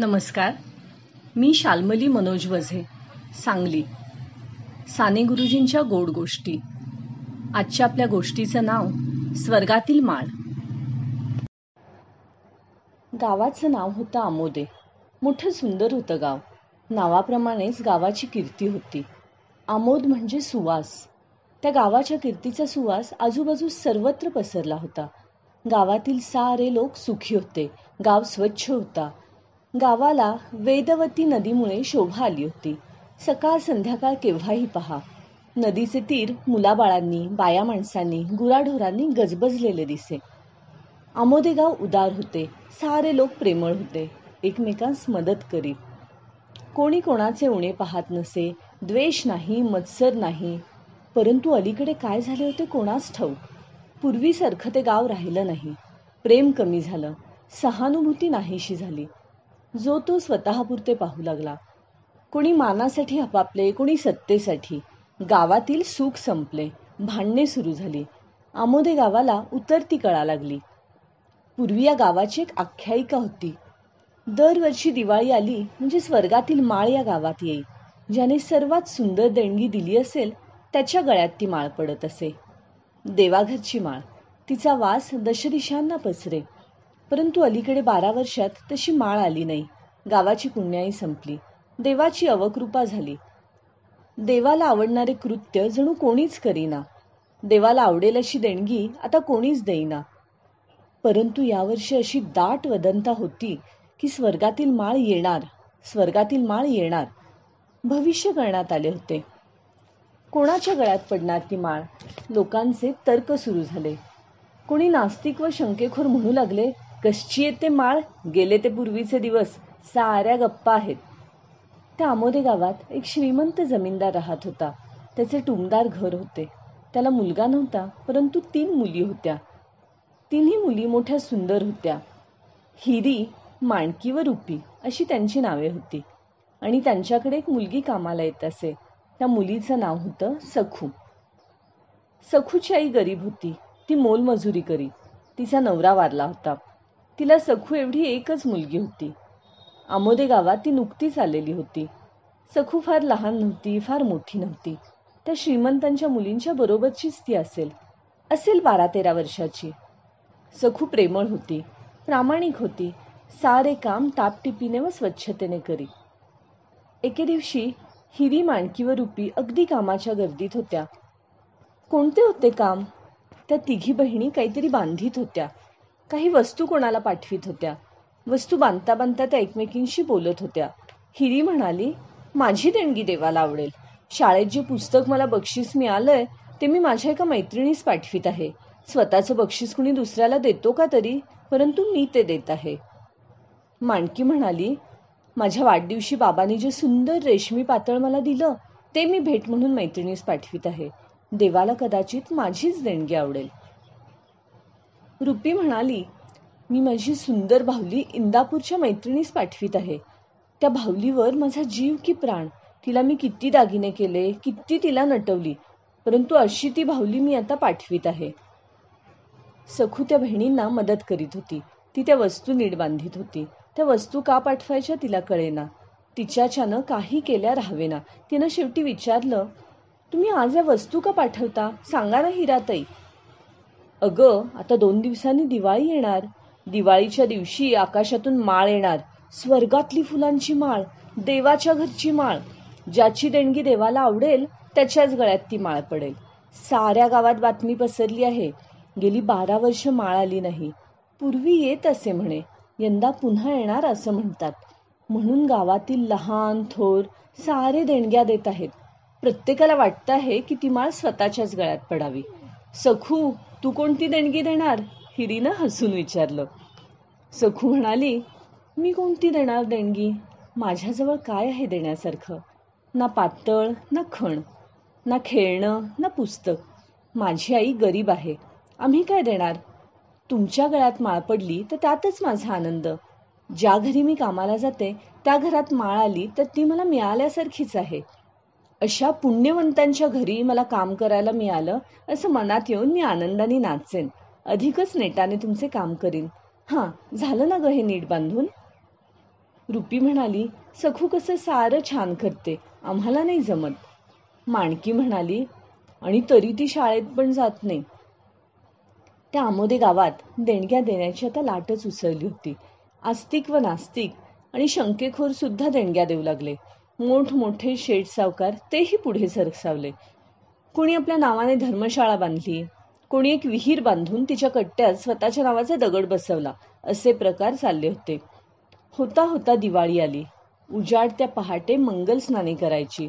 नमस्कार. मी शाल्मली मनोज वझे सांगली. साने गुरुजींच्या गोड गोष्टी. आजच्या आपल्या गोष्टीचं नाव स्वर्गातील माळ. गावाचं नाव होतं आमोदे. मोठं सुंदर होतं गाव. नावाप्रमाणेच गावाची कीर्ती होती. आमोद म्हणजे सुवास. त्या गावाच्या कीर्तीचा सुवास आजूबाजू सर्वत्र पसरला होता. गावातील सारे लोक सुखी होते. गाव स्वच्छ होता. गावाला वेदवती नदीमुळे शोभा आली होती. सकाळ संध्याकाळ केव्हाही पहा. नदीचे तीर मुलाबाळांनी बाया माणसांनी गुराढोरांनी गजबजलेले दिसे. आमोदे गाव उदार होते सारे लोक प्रेमळ होते एकमेकांस मदत करीत. कोणी कोणाचे उणे पाहत नसे द्वेष नाही मत्सर नाही. परंतु अलीकडे काय झाले होते कोणास ठाऊक? पूर्वीसारखं ते गाव राहिलं नाही. प्रेम कमी झालं. सहानुभूती नाहीशी झाली. जो तो स्वतःपुरते पाहू लागला. कोणी मानासाठी हपापले कोणी सत्तेसाठी. गावातील सुख संपले. भांडणे सुरू झाली. आमोदे गावाला उतरती कळा लागली. पूर्वी या गावाची एक आख्यायिका होती. दरवर्षी दिवाळी आली म्हणजे स्वर्गातील माळ या गावात येई ज्याने सर्वात सुंदर देणगी दिली असेल त्याच्या गळ्यात ती माळ पडत असे. देवाघरची माळ. तिचा वास दशदिशांना पसरे. परंतु अलीकडे बारा वर्षात तशी माळ आली नाही. गावाची पुण्याई संपली. देवाची अवकृपा झाली. देवाला आवडणारे कृत्य जणू कोणीच करीना. देवाला आवडेल अशी देणगी आता कोणीच देईना. परंतु यावर्षी अशी दाट वदंता होती की स्वर्गातील माळ येणार स्वर्गातील माळ येणार. भविष्य करण्यात आले होते. कोणाच्या गळ्यात पडणार ती माळ? लोकांचे तर्क सुरू झाले. कोणी नास्तिक व शंकेखोर म्हणू लागले? कशी येते माळ गेले ते पूर्वीचे दिवस साऱ्या गप्पा आहेत. त्या आमोदे गावात एक श्रीमंत जमीनदार राहत होता. त्याचे टुमदार घर होते. त्याला मुलगा नव्हता परंतु तीन मुली होत्या. तिन्ही मुली मोठ्या सुंदर होत्या. हिरी माणकी व रुपी अशी त्यांची नावे होती. आणि त्यांच्याकडे एक मुलगी कामाला येत असे. त्या मुलीचं नाव होतं सखू. सखूची आई गरीब होती. ती मोलमजुरी करी तिचा नवरा वारला होता. तिला सखू एवढी एकच मुलगी होती. आमोदे गावात ती नुकतीच आलेली होती. सखू फार लहान नव्हती फार मोठी नव्हती. त्या श्रीमंतांच्या मुलींच्या बरोबरचीच ती असेल. असेल बारा तेरा वर्षाची. सखू प्रेमळ होती प्रामाणिक होती सारे काम टापटिपीने व स्वच्छतेने करी एके दिवशी हिरी माणकी व रुपी अगदी कामाच्या गर्दीत होत्या. कोणते होते काम? त्या तिघी बहिणी काहीतरी बांधित होत्या. काही वस्तू कोणाला पाठवित होत्या? वस्तू बांधता बांधता त्या एकमेकींशी बोलत होत्या. हिरी म्हणाली माझी देणगी देवाला आवडेल. शाळेत जे पुस्तक मला बक्षीस मिळालंय ते मी माझ्या एका मैत्रिणीस पाठवित आहे. स्वतःचं बक्षीस कुणी दुसऱ्याला देतो का तरी? परंतु मी ते देत आहे. माणकी म्हणाली माझ्या वाढदिवशी बाबांनी जे सुंदर रेशमी पातळ मला दिलं ते मी भेट म्हणून मैत्रिणीस पाठवित आहे. देवाला कदाचित माझीच देणगी आवडेल. रुपी म्हणाली मी माझी सुंदर भावली इंदापूरच्या मैत्रिणीस पाठवित आहे. त्या भावलीवर माझा जीव की प्राण तिला मी किती दागिने केले किती तिला नटवली परंतु अशी ती भावली मी आता पाठवित आहे. सखू त्या बहिणींना मदत करीत होती. ती त्या वस्तू नीट बांधित होती. त्या वस्तू का पाठवायच्या तिला कळेना. तिच्याच्यानं काही केल्या राहावेना. तिनं शेवटी विचारलं तुम्ही आज या वस्तू का पाठवता? सांगा ना हिराताई. अगं आता दोन दिवसांनी दिवाळी येणार. दिवाळीच्या दिवशी आकाशातून माळ येणार. स्वर्गातली फुलांची माळ देवाच्या घरची माळ. ज्याची देणगी देवाला आवडेल त्याच्याच गळ्यात ती माळ पडेल. साऱ्या गावात बातमी पसरली आहे. गेली बारा वर्ष माळ आली नाही. पूर्वी येत असे म्हणे. यंदा पुन्हा येणार असं म्हणतात. म्हणून गावातील लहान थोर सारे देणग्या देत आहेत. प्रत्येकाला वाटतं आहे की ती माळ स्वतःच्याच गळ्यात पडावी. सखू तू कोणती देणगी देणार? हिरीनं हसून विचारलं. सखू म्हणाली मी कोणती देणार देणगी? माझ्याजवळ काय आहे देण्यासारखं? ना पातळ ना खण ना खेळणं ना पुस्तक. माझी आई गरीब आहे. आम्ही काय देणार? तुमच्या गळ्यात माळ पडली तर त्यातच माझा आनंद. ज्या घरी मी कामाला जाते त्या घरात माळ आली तर ती मला मिळाल्यासारखीच आहे. अशा पुण्यवंतांच्या घरी मला काम करायला मिळालं असं मनात येऊन मी आनंदाने नाचेन. अधिकच नेटाने तुमचे काम करीन. हां झालं ना ग हे नीट बांधून? रुपी म्हणाली सखू कसं सारं छान करते आम्हाला नाही जमत. माणकी म्हणाली आणि तरी ती शाळेत पण जात नाही. त्या आमोदे गावात देणग्या देण्याची आता लाटच उसळली होती. आस्तिक व नास्तिक आणि शंकेखोर सुद्धा देणग्या देऊ लागले. मोठमोठे शेठ सावकार तेही पुढे सरसावले. कोणी आपल्या नावाने धर्मशाळा बांधली कोणी एक विहीर बांधून तिच्या कट्ट्यात स्वतःच्या नावाचा दगड बसवला असे प्रकार चालले होते. होता होता दिवाळी आली. उजाड त्या पहाटे मंगल स्नाने करायची.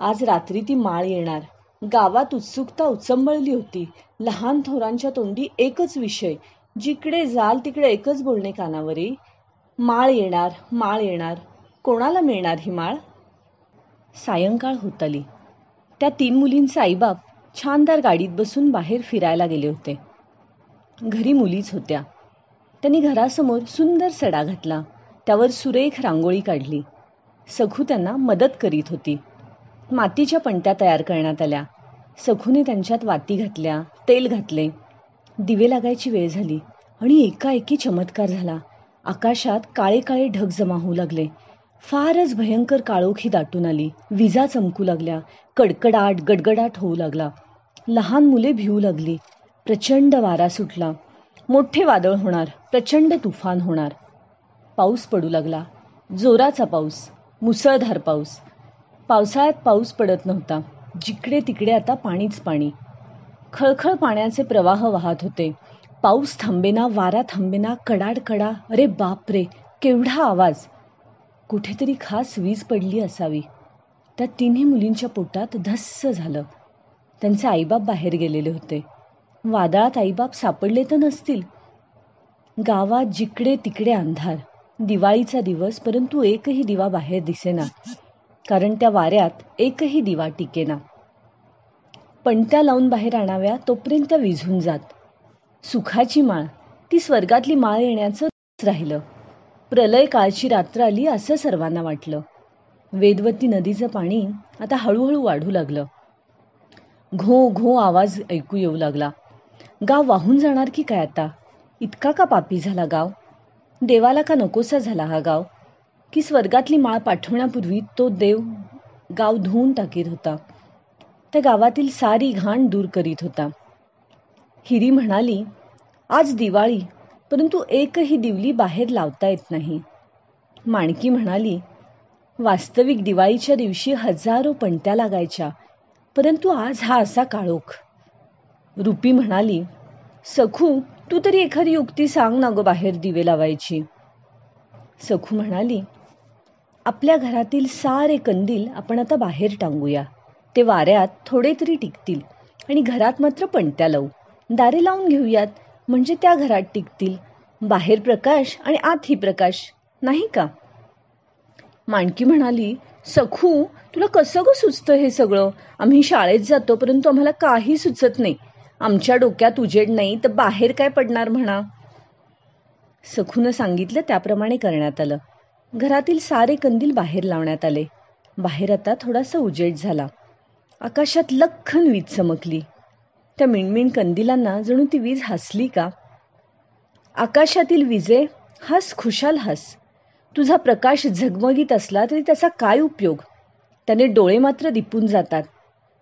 आज रात्री ती माळ येणार. गावात उत्सुकता उचंबळली होती. लहान थोरांच्या तोंडी एकच विषय जिकडे जाल तिकडे एकच बोलणे कानावरी. माळ येणार माळ येणार. कोणाला मिळणार ही माळ? सायंकाळ होत आली. त्या तीन मुलींचे आईबाप छानदार गाडीत बसून बाहेर फिरायला गेले होते. घरी मुलीच होत्या. त्यांनी घरासमोर सुंदर सडा घातला. त्यावर सुरेख रांगोळी काढली. सखू त्यांना मदत करीत होती. मातीच्या पणत्या तयार करण्यात आल्या. सखूने त्यांच्यात वाती घातल्या तेल घातले. दिवे लागायची वेळ झाली आणि एकाएकी चमत्कार झाला. आकाशात काळे काळे ढग जमा होऊ लागले. फारच भयंकर काळोखी दाटून आली. विजा चमकू लागल्या. कडकडाट गडगडाट होऊ लागला. लहान मुले भिवू लागली. प्रचंड वारा सुटला. मोठे वादळ होणार. प्रचंड तुफान होणार. पाऊस पडू लागला. जोराचा पाऊस. मुसळधार पाऊस. पावसाळ्यात पाऊस पडत नव्हता. जिकडे तिकडे आता पाणीच पाणी. खळखळ पाण्याचे प्रवाह वाहत होते. पाऊस थांबेना वारा थांबेना कडाडकडा. अरे बाप रे केवढा आवाज! कुठेतरी खास वीज पडली असावी. त्या तिन्ही मुलींच्या पोटात धस्स झालं. त्यांचे आईबाप बाहेर गेलेले होते. वादळात आईबाप सापडले तर नसतील. गावात जिकडे तिकडे अंधार. दिवाळीचा दिवस परंतु एकही दिवा बाहेर दिसेना. कारण त्या वाऱ्यात एकही दिवा टिकेना. पणत्या लावून बाहेर आणाव्या तोपर्यंत त्या विझून जात. सुखाची माळ. ती स्वर्गातली माळ येण्याचं राहिलं. प्रलय काळची रात्र आली असं सर्वांना वाटलं. वेदवती नदीचं पाणी आता हळूहळू वाढू लागलं. घो घो आवाज ऐकू येऊ लागला. गाव वाहून जाणार की काय आता? इतका का पापी झाला गाव? देवाला का नकोसा झाला हा गाव? की स्वर्गातली माळ पाठवण्यापूर्वी तो देव गाव धुवून टाकीत होता. त्या गावातील सारी घाण दूर करीत होता. हिरी म्हणाली आज दिवाळी परंतु एकही दिवली बाहेर लावता येत नाही. माणकी म्हणाली वास्तविक दिवाळीच्या दिवशी हजारो पणत्या लागायच्या परंतु आज हा असा काळोख. रुपी म्हणाली सखू तू तरी एखादी युक्ती सांग ना गो बाहेर दिवे लावायची. सखू म्हणाली आपल्या घरातील सारे कंदील आपण आता बाहेर टांगूया. ते वाऱ्यात थोडे तरी टिकतील आणि घरात मात्र पणत्या लावू. दारे लावून घेऊयात. म्हणजे त्या घरात टिकतील. बाहेर प्रकाश आणि आत ही प्रकाश. नाही का? माणकी म्हणाली सखू तुला कसं ग सुचतं हे सगळं? आम्ही शाळेत जातो परंतु आम्हाला काही सुचत नाही. आमच्या डोक्यात उजेड नाही तर बाहेर काय पडणार म्हणा? सखूनं सांगितलं त्याप्रमाणे करण्यात आलं. घरातील सारे कंदील बाहेर लावण्यात आले. बाहेर आता थोडासा उजेड झाला. आकाशात लखन वीज चमकली. त्या मिणमिण कंदिलांना जणू ती वीज हसली का? आकाशातील विजे हस खुशाल हस. तुझा प्रकाश झगमगीत असला तरी त्याचा काय उपयोग? त्याने डोळे मात्र दिपून जातात.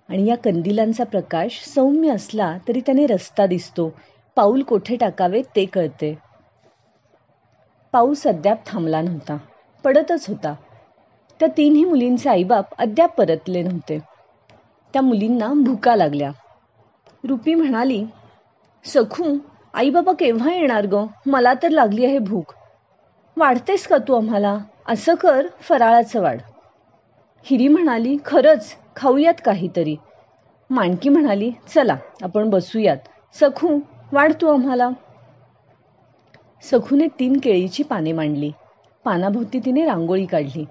आणि या कंदिलांचा प्रकाश सौम्य असला तरी त्याने रस्ता दिसतो. पाऊल कोठे टाकावे ते कळते. पाऊस अद्याप थांबला नव्हता. पडतच होता. त्या तीनही मुलींचे आईबाप अद्याप परतले नव्हते. त्या मुलींना भुका लागल्या. रुपी म्हणाली सखू आई बाबा केव्हा येणार ग? मला तर लागली आहे भूक. वाढतेस का तू आम्हाला? असं कर फराळाचं वाढ. हिरी म्हणाली खरंच खाऊयात काहीतरी. माणकी म्हणाली चला आपण बसूयात. सखू वाढ तू आम्हाला. सखूने तीन केळीची पाने मांडली. पानाभोवती तिने रांगोळी काढली.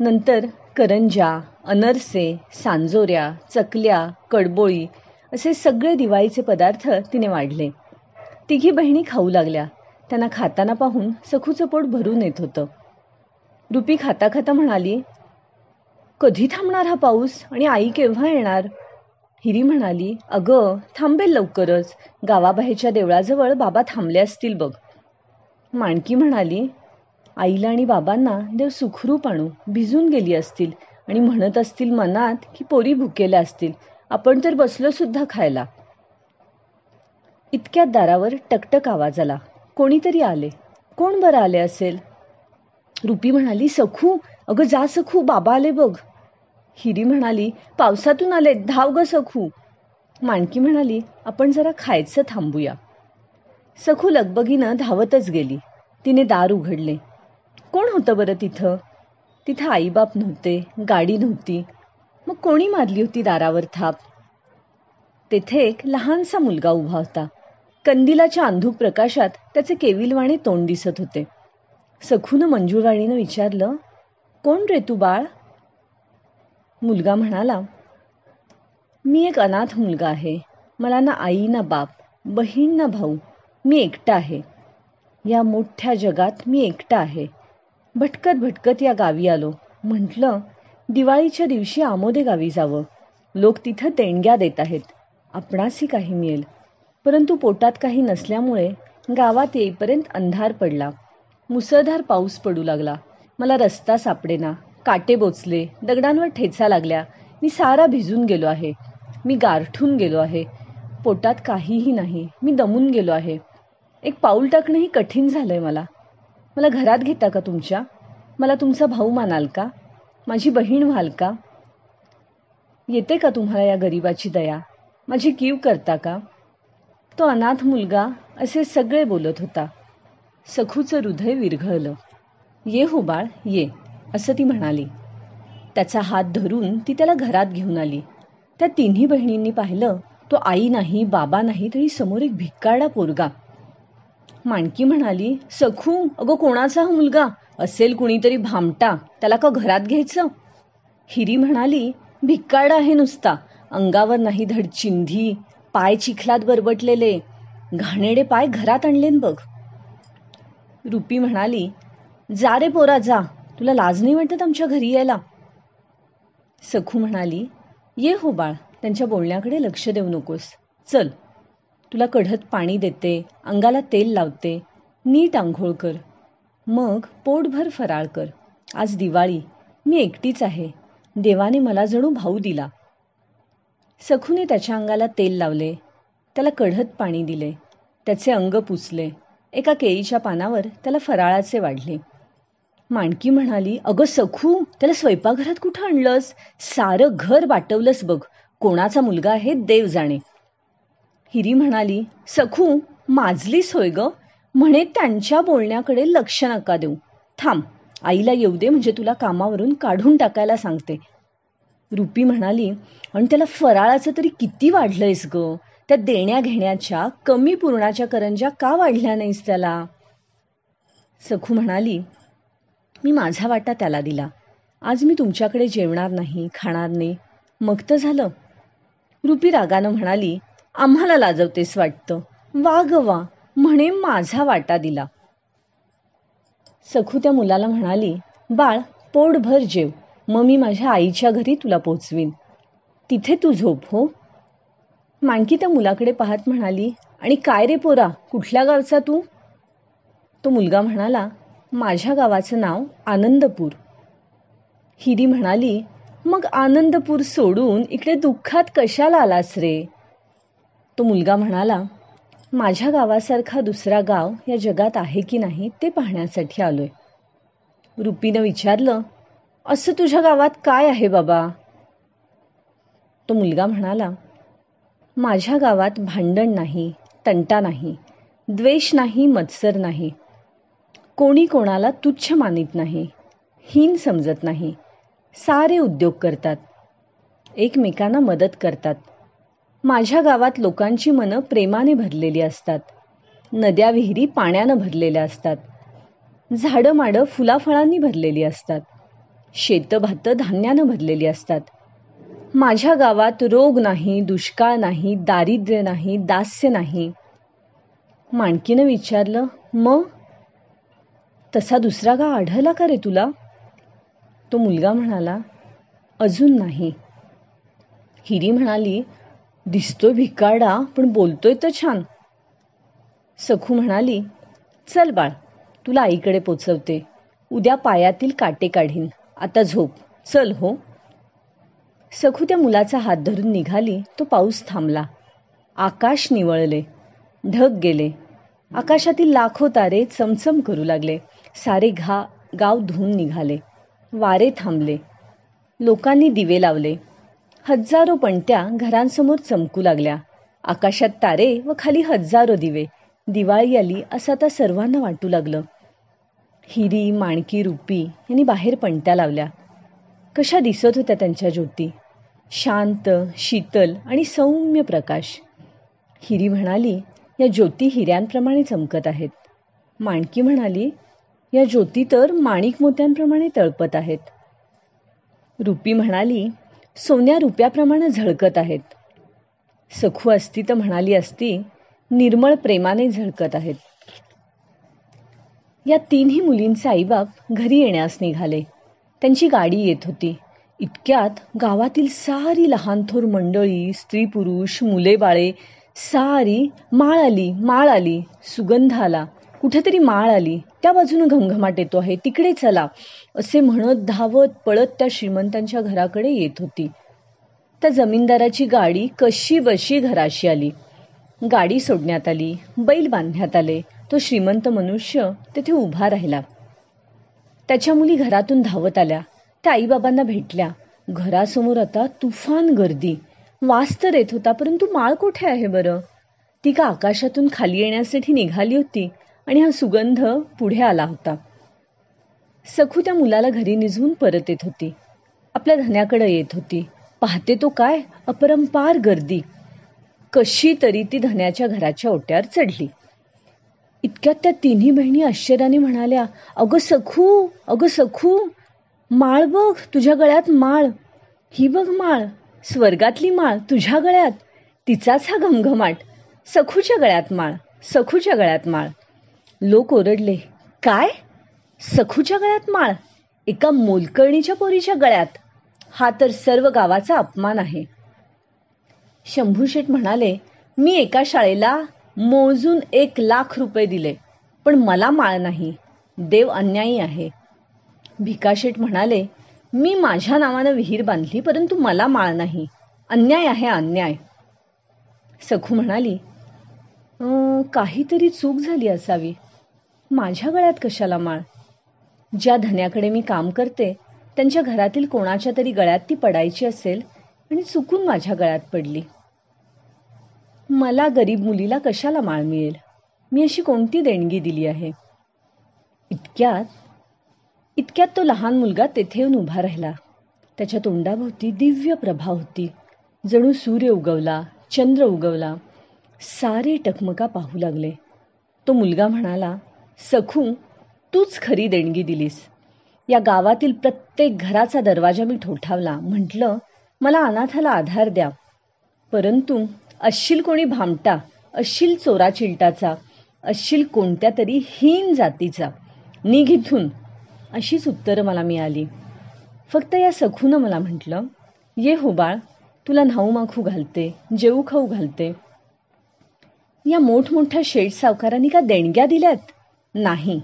नंतर करंजा अनरसे सांजोऱ्या चकल्या कडबोळी असे सगळे दिवाळीचे पदार्थ तिने वाढले. तिघी बहिणी खाऊ लागल्या. त्यांना खाताना पाहून सखूचं पोट भरून येत होतं. रुपी खाता खाता म्हणाली कधी थांबणार हा पाऊस आणि आई केव्हा येणार? हिरी म्हणाली अगं थांबेल लवकरच. गावाबाहेरच्या देवळाजवळ बाबा थांबले असतील बघ. माणकी म्हणाली आईला आणि बाबांना देव सुखरूप आणू. भिजून गेली असतील आणि म्हणत असतील मनात की पोरी भुकेल्या असतील. आपण तर बसलो सुद्धा खायला. इतक्यात दारावर टकटक आवाज आला. कोणीतरी आले. कोण बरं आले असेल? रुपी म्हणाली सखू अगं जा सखू बाबा आले बघ. हिरी म्हणाली पावसातून आले धाव ग सखू. माणकी म्हणाली आपण जरा खायचं थांबूया. सखू लगबगीनं धावतच गेली. तिने दार उघडले. कोण होतं बरं तिथं? तिथं आईबाप नव्हते गाडी नव्हती मग कोणी मारली होती दारावर थाप? तेथे एक लहानसा मुलगा उभा होता. कंदिलाच्या अंधूक प्रकाशात त्याचे केविलवाणे तोंड दिसत होते. सखून मंजुळवाणीनं विचारलं कोण रे तू बाळ? मुलगा म्हणाला मी एक अनाथ मुलगा आहे. मला ना आई ना बाप बहीण ना भाऊ. मी एकटा आहे. या मोठ्या जगात मी एकटा आहे. भटकत भटकत या गावी आलो. म्हटलं दिवाळीच्या दिवशी आमोदे गावी जावं. लोक तिथं देणग्या देत आहेत. आपणासही काही मिळेल. परंतु पोटात काही नसल्यामुळे गावात येईपर्यंत अंधार पडला. मुसळधार पाऊस पडू लागला. मला रस्ता सापडेना. काटे बोचले. दगडांवर ठेचा लागल्या. मी सारा भिजून गेलो आहे. मी गारठून गेलो आहे. पोटात काहीही नाही. मी दमून गेलो आहे. एक पाऊल टाकणंही कठीण झालंय मला. मला घरात घेता का तुमच्या? मला तुमचा भाऊ मानाल का? माझी बहीण व्हाल का? येते का तुम्हाला या गरिबाची दया? माझी कीव करता का? तो अनाथ मुलगा असे सगळे बोलत होता. सखूचं हृदय विरघळलं. ये हो बाळ ये असं ती म्हणाली. त्याचा हात धरून ती त्याला घरात घेऊन आली. त्या तिन्ही बहिणींनी पाहिलं तो आई नाही बाबा नाही तरी समोर एक भिक्काडा पोरगा. माणकी म्हणाली सखू अगं कोणाचा हा मुलगा? असेल कुणीतरी भामटा त्याला का घरात घ्यायचं? हिरी म्हणाली भिक्काडा आहे नुसता अंगावर नाही धड चिंधी पाय चिखलात बरबटलेले घाणेडे पाय घरात आणलेन बघ. रुपी म्हणाली जा रे पोरा जा तुला लाज नाही वाटत आमच्या घरी यायला? सखू म्हणाली ये हो बाळ त्यांच्या बोलण्याकडे लक्ष देऊ नकोस. चल तुला कढत पाणी देते अंगाला तेल लावते नीट आंघोळ कर. मग पोटभर फराळ कर. आज दिवाळी. मी एकटीच आहे. देवाने मला जणू भाऊ दिला. सखूने त्याच्या अंगाला तेल लावले. त्याला कढत पाणी दिले. त्याचे अंग पुसले. एका केळीच्या पानावर त्याला फराळाचे वाढले. माणकी म्हणाली अगं सखू त्याला स्वयंपाकघरात कुठं आणलंस? सारं घर वाटवलंस बघ. कोणाचा मुलगा आहे देव जाणे. हिरी म्हणाली सखू माजलीस होय ग. म्हणे त्यांच्या बोलण्याकडे लक्ष नका देऊ. थांब आईला येऊ दे म्हणजे तुला कामावरून काढून टाकायला सांगते. रुपी म्हणाली आणि त्याला फराळाचं तरी किती वाढलंयस ग? त्या देण्या घेण्याच्या कमी पूर्णाच्या करंजा का वाढल्या नाहीस त्याला? सखू म्हणाली मी माझा वाटा त्याला दिला. आज मी तुमच्याकडे जेवणार नाही खाणार नाही. मग तर झालं. रुपी रागानं म्हणाली आम्हाला लाजवतेस वाटतं. वा ग वा. म्हणे माझा वाटा दिला. सखू त्या मुलाला म्हणाली बाळ पोटभर जेव. मग मी माझ्या आईच्या घरी तुला पोचवीन. तिथे तू झोप हो. माणकी त्या मुलाकडे पाहत म्हणाली आणि काय रे पोरा कुठल्या गावचा तू? तो मुलगा म्हणाला माझ्या गावाचं नाव आनंदपूर. हिरी म्हणाली मग आनंदपूर सोडून इकडे दुःखात कशाला आलास रे? तो मुलगा म्हणाला माझ्या गावासारखा दुसरा गाव या जगात आहे की नाही ते पाहण्यासाठी आलोय. रुपीनं विचारलं असं तुझ्या गावात काय आहे बाबा? तो मुलगा म्हणाला माझ्या गावात भांडण नाही तंटा नाही द्वेष नाही मत्सर नाही. कोणी कोणाला तुच्छ मानित नाही हीन समजत नाही. सारे उद्योग करतात. एकमेकांना मदत करतात. माझ्या गावात लोकांची मनं प्रेमाने भरलेली असतात. नद्या विहिरी पाण्यानं भरलेल्या असतात. झाडं माडं फुलाफळांनी भरलेली असतात. शेतं भातं धान्यानं भरलेली असतात. माझ्या गावात रोग नाही दुष्काळ नाही दारिद्र्य नाही दास्य नाही. माणकीनं विचारलं मग? तसा दुसरा गाव आढळला का रे तुला? तो मुलगा म्हणाला अजून नाही. हिरी म्हणाली दिसतोय भिकारडा पण बोलतोय तर छान. सखू म्हणाली चल बाळ तुला आईकडे पोचवते. उद्या पायातील काटे काढीन. आता झोप. चल हो. सखू त्या मुलाचा हात धरून निघाली. तो पाऊस थांबला. आकाश निवळले. ढग गेले. आकाशातील लाखो तारे चमचम करू लागले. सारे घा गाव धुवून निघाले. वारे थांबले. लोकांनी दिवे लावले. हजारो पणत्या घरांसमोर चमकू लागल्या. आकाशात तारे व खाली हजारो दिवे. दिवाळी आली असं आता सर्वांना वाटू लागलं. हिरी माणकी रुपी यांनी बाहेर पणत्या लावल्या. कशा दिसत होत्या त्यांच्या ज्योती? शांत शीतल आणि सौम्य प्रकाश. हिरी म्हणाली या ज्योती हिऱ्यांप्रमाणे चमकत आहेत. माणकी म्हणाली या ज्योती तर माणिक मोत्यांप्रमाणे तळपत आहेत. रुपी म्हणाली सोन्या रुपयाप्रमाणे झळकत आहेत. सखू असती तर म्हणाली असती निर्मळ प्रेमाने झळकत आहेत. या तीनही मुलींचे आईबाप घरी येण्यास निघाले. त्यांची गाडी येत होती. इतक्यात गावातील सारी लहान थोर मंडळी स्त्री पुरुष मुले बाळे सारी माळ आली माळ आली सुगंध आला. कुठेतरी माळ आली. त्या बाजूनं घमघमाट येतो आहे. तिकडे चला असे म्हणत धावत पळत त्या श्रीमंतांच्या घराकडे येत होती. त्या जमीनदाराची गाडी कशी बशी घराशी आली. गाडी सोडण्यात आली. बैल बांधण्यात आले. तो श्रीमंत मनुष्य तेथे उभा राहिला. त्याच्या मुली घरातून धावत आल्या. त्या आईबाबांना भेटल्या. घरासमोर आता तुफान गर्दी. वास तर येत होता परंतु माळ कुठे आहे बरं? ती का आकाशातून खाली येण्यासाठी निघाली होती? आणि हा सुगंध पुढे आला होता. सखू त्या मुलाला घरी निजवून परत येत होती. आपल्या धन्याकडे येत होती. पाहते तो काय? अपरंपार गर्दी. कशी तरी ती धन्याच्या घराच्या ओट्यावर चढली. इतक्यात त्या तिन्ही बहिणी आश्चर्याने म्हणाल्या अगं सखू अगं सखू माळ बघ तुझ्या गळ्यात माळ. ही बघ माळ स्वर्गातली माळ तुझ्या गळ्यात. तिचाच हा घमघमाट. सखूच्या गळ्यात माळ सखूच्या गळ्यात माळ. लोक ओरडले काय? सखूच्या गळ्यात माळ? एका मोलकर्णीच्या पोरीच्या गळ्यात? हा तर सर्व गावाचा अपमान आहे. शंभूशेठ म्हणाले मी एका शाळेला मोजून एक लाख रुपये दिले पण मला माळ नाही. देव अन्यायी आहे. भिकाशेठ म्हणाले मी माझ्या नावानं विहीर बांधली परंतु मला माळ नाही. अन्याय आहे अन्याय. सखू म्हणाली काहीतरी चूक झाली असावी. माझ्या गळ्यात कशाला माळ? ज्या धन्याकडे मी काम करते त्यांच्या घरातील कोणाच्या तरी गळ्यात ती पडायची असेल आणि चुकून माझ्या गळ्यात पडली. मला गरीब मुलीला कशाला माळ मिळेल? मी अशी कोणती देणगी दिली आहे? इतक्यात इतक्यात तो लहान मुलगा तेथे येऊन उभा राहिला. त्याच्या तोंडाभोवती दिव्य प्रभा होती. जणू सूर्य उगवला चंद्र उगवला सारे टकमका पाहू लागले. तो मुलगा म्हणाला सखू तूच खरी देणगी दिलीस. या गावातील प्रत्येक घराचा दरवाजा मी ठोठावला. म्हटलं मला अनाथाला आधार द्या. परंतु अशील कोणी भामटा अशील चोरा चिलटाचा अशील कोणत्या तरी हीन जातीचा. निघिथून अशीच उत्तरं मला मिळाली. फक्त या सखूनं मला म्हटलं ये हो बाळ तुला न्हाऊ माखू घालते जेऊ खाऊ घालते. या मोठमोठ्या शेठ सावकारांनी का देणग्या दिल्यात? नाही.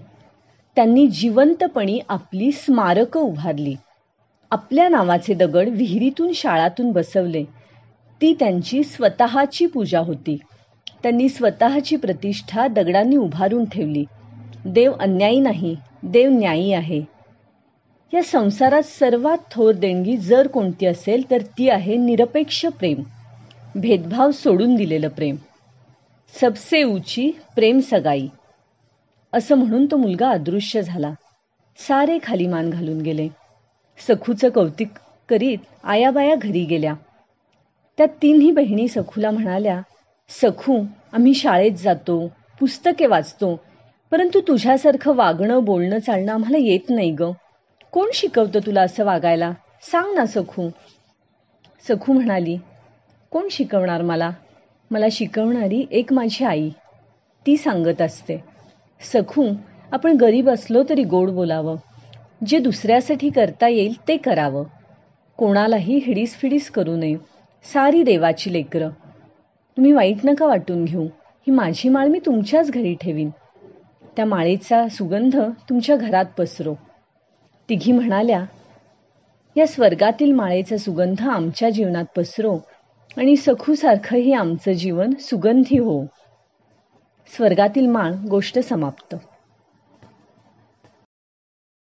त्यांनी जिवंतपणी आपली स्मारकं उभारली. आपल्या नावाचे दगड विहिरीतून शाळातून बसवले. ती त्यांची स्वतःची पूजा होती. त्यांनी स्वतःची प्रतिष्ठा दगडांनी उभारून ठेवली. देव अन्यायी नाही देव न्यायी आहे. या संसारात सर्वात थोर देणगी जर कोणती असेल तर ती आहे निरपेक्ष प्रेम. भेदभाव सोडून दिलेलं प्रेम. सबसे ऊची प्रेम सगाई. असं म्हणून तो मुलगा अदृश्य झाला. सारे खाली मान घालून गेले. सखूचं कौतिक करीत आयाबाया घरी गेल्या. त्या तिन्ही बहिणी सखूला म्हणाल्या सखू आम्ही शाळेत जातो पुस्तके वाचतो परंतु तुझ्यासारखं वागणं बोलणं चालणं आम्हाला येत नाही ग. कोण शिकवतं तुला असं वागायला? सांग ना सखू. सखू म्हणाली कोण शिकवणार मला? मला शिकवणारी एक माझी आई. ती सांगत असते. सखू आपण गरीब असलो तरी गोड बोलावं. जे दुसऱ्यासाठी करता येईल ते करावं. कोणालाही हिडीस फिडीस करू नये. सारी देवाची लेकरं. तुम्ही वाईट नका वाटून घेऊ. ही माझी माळ मी तुमच्याच घरी ठेवीन. त्या माळेचा सुगंध तुमच्या घरात पसरो. तिघी म्हणाल्या या स्वर्गातील माळेचा सुगंध आमच्या जीवनात पसरो आणि सखूसारखंही आमचं जीवन सुगंधी हो. स्वर्गातील माळ गोष्ट समाप्त.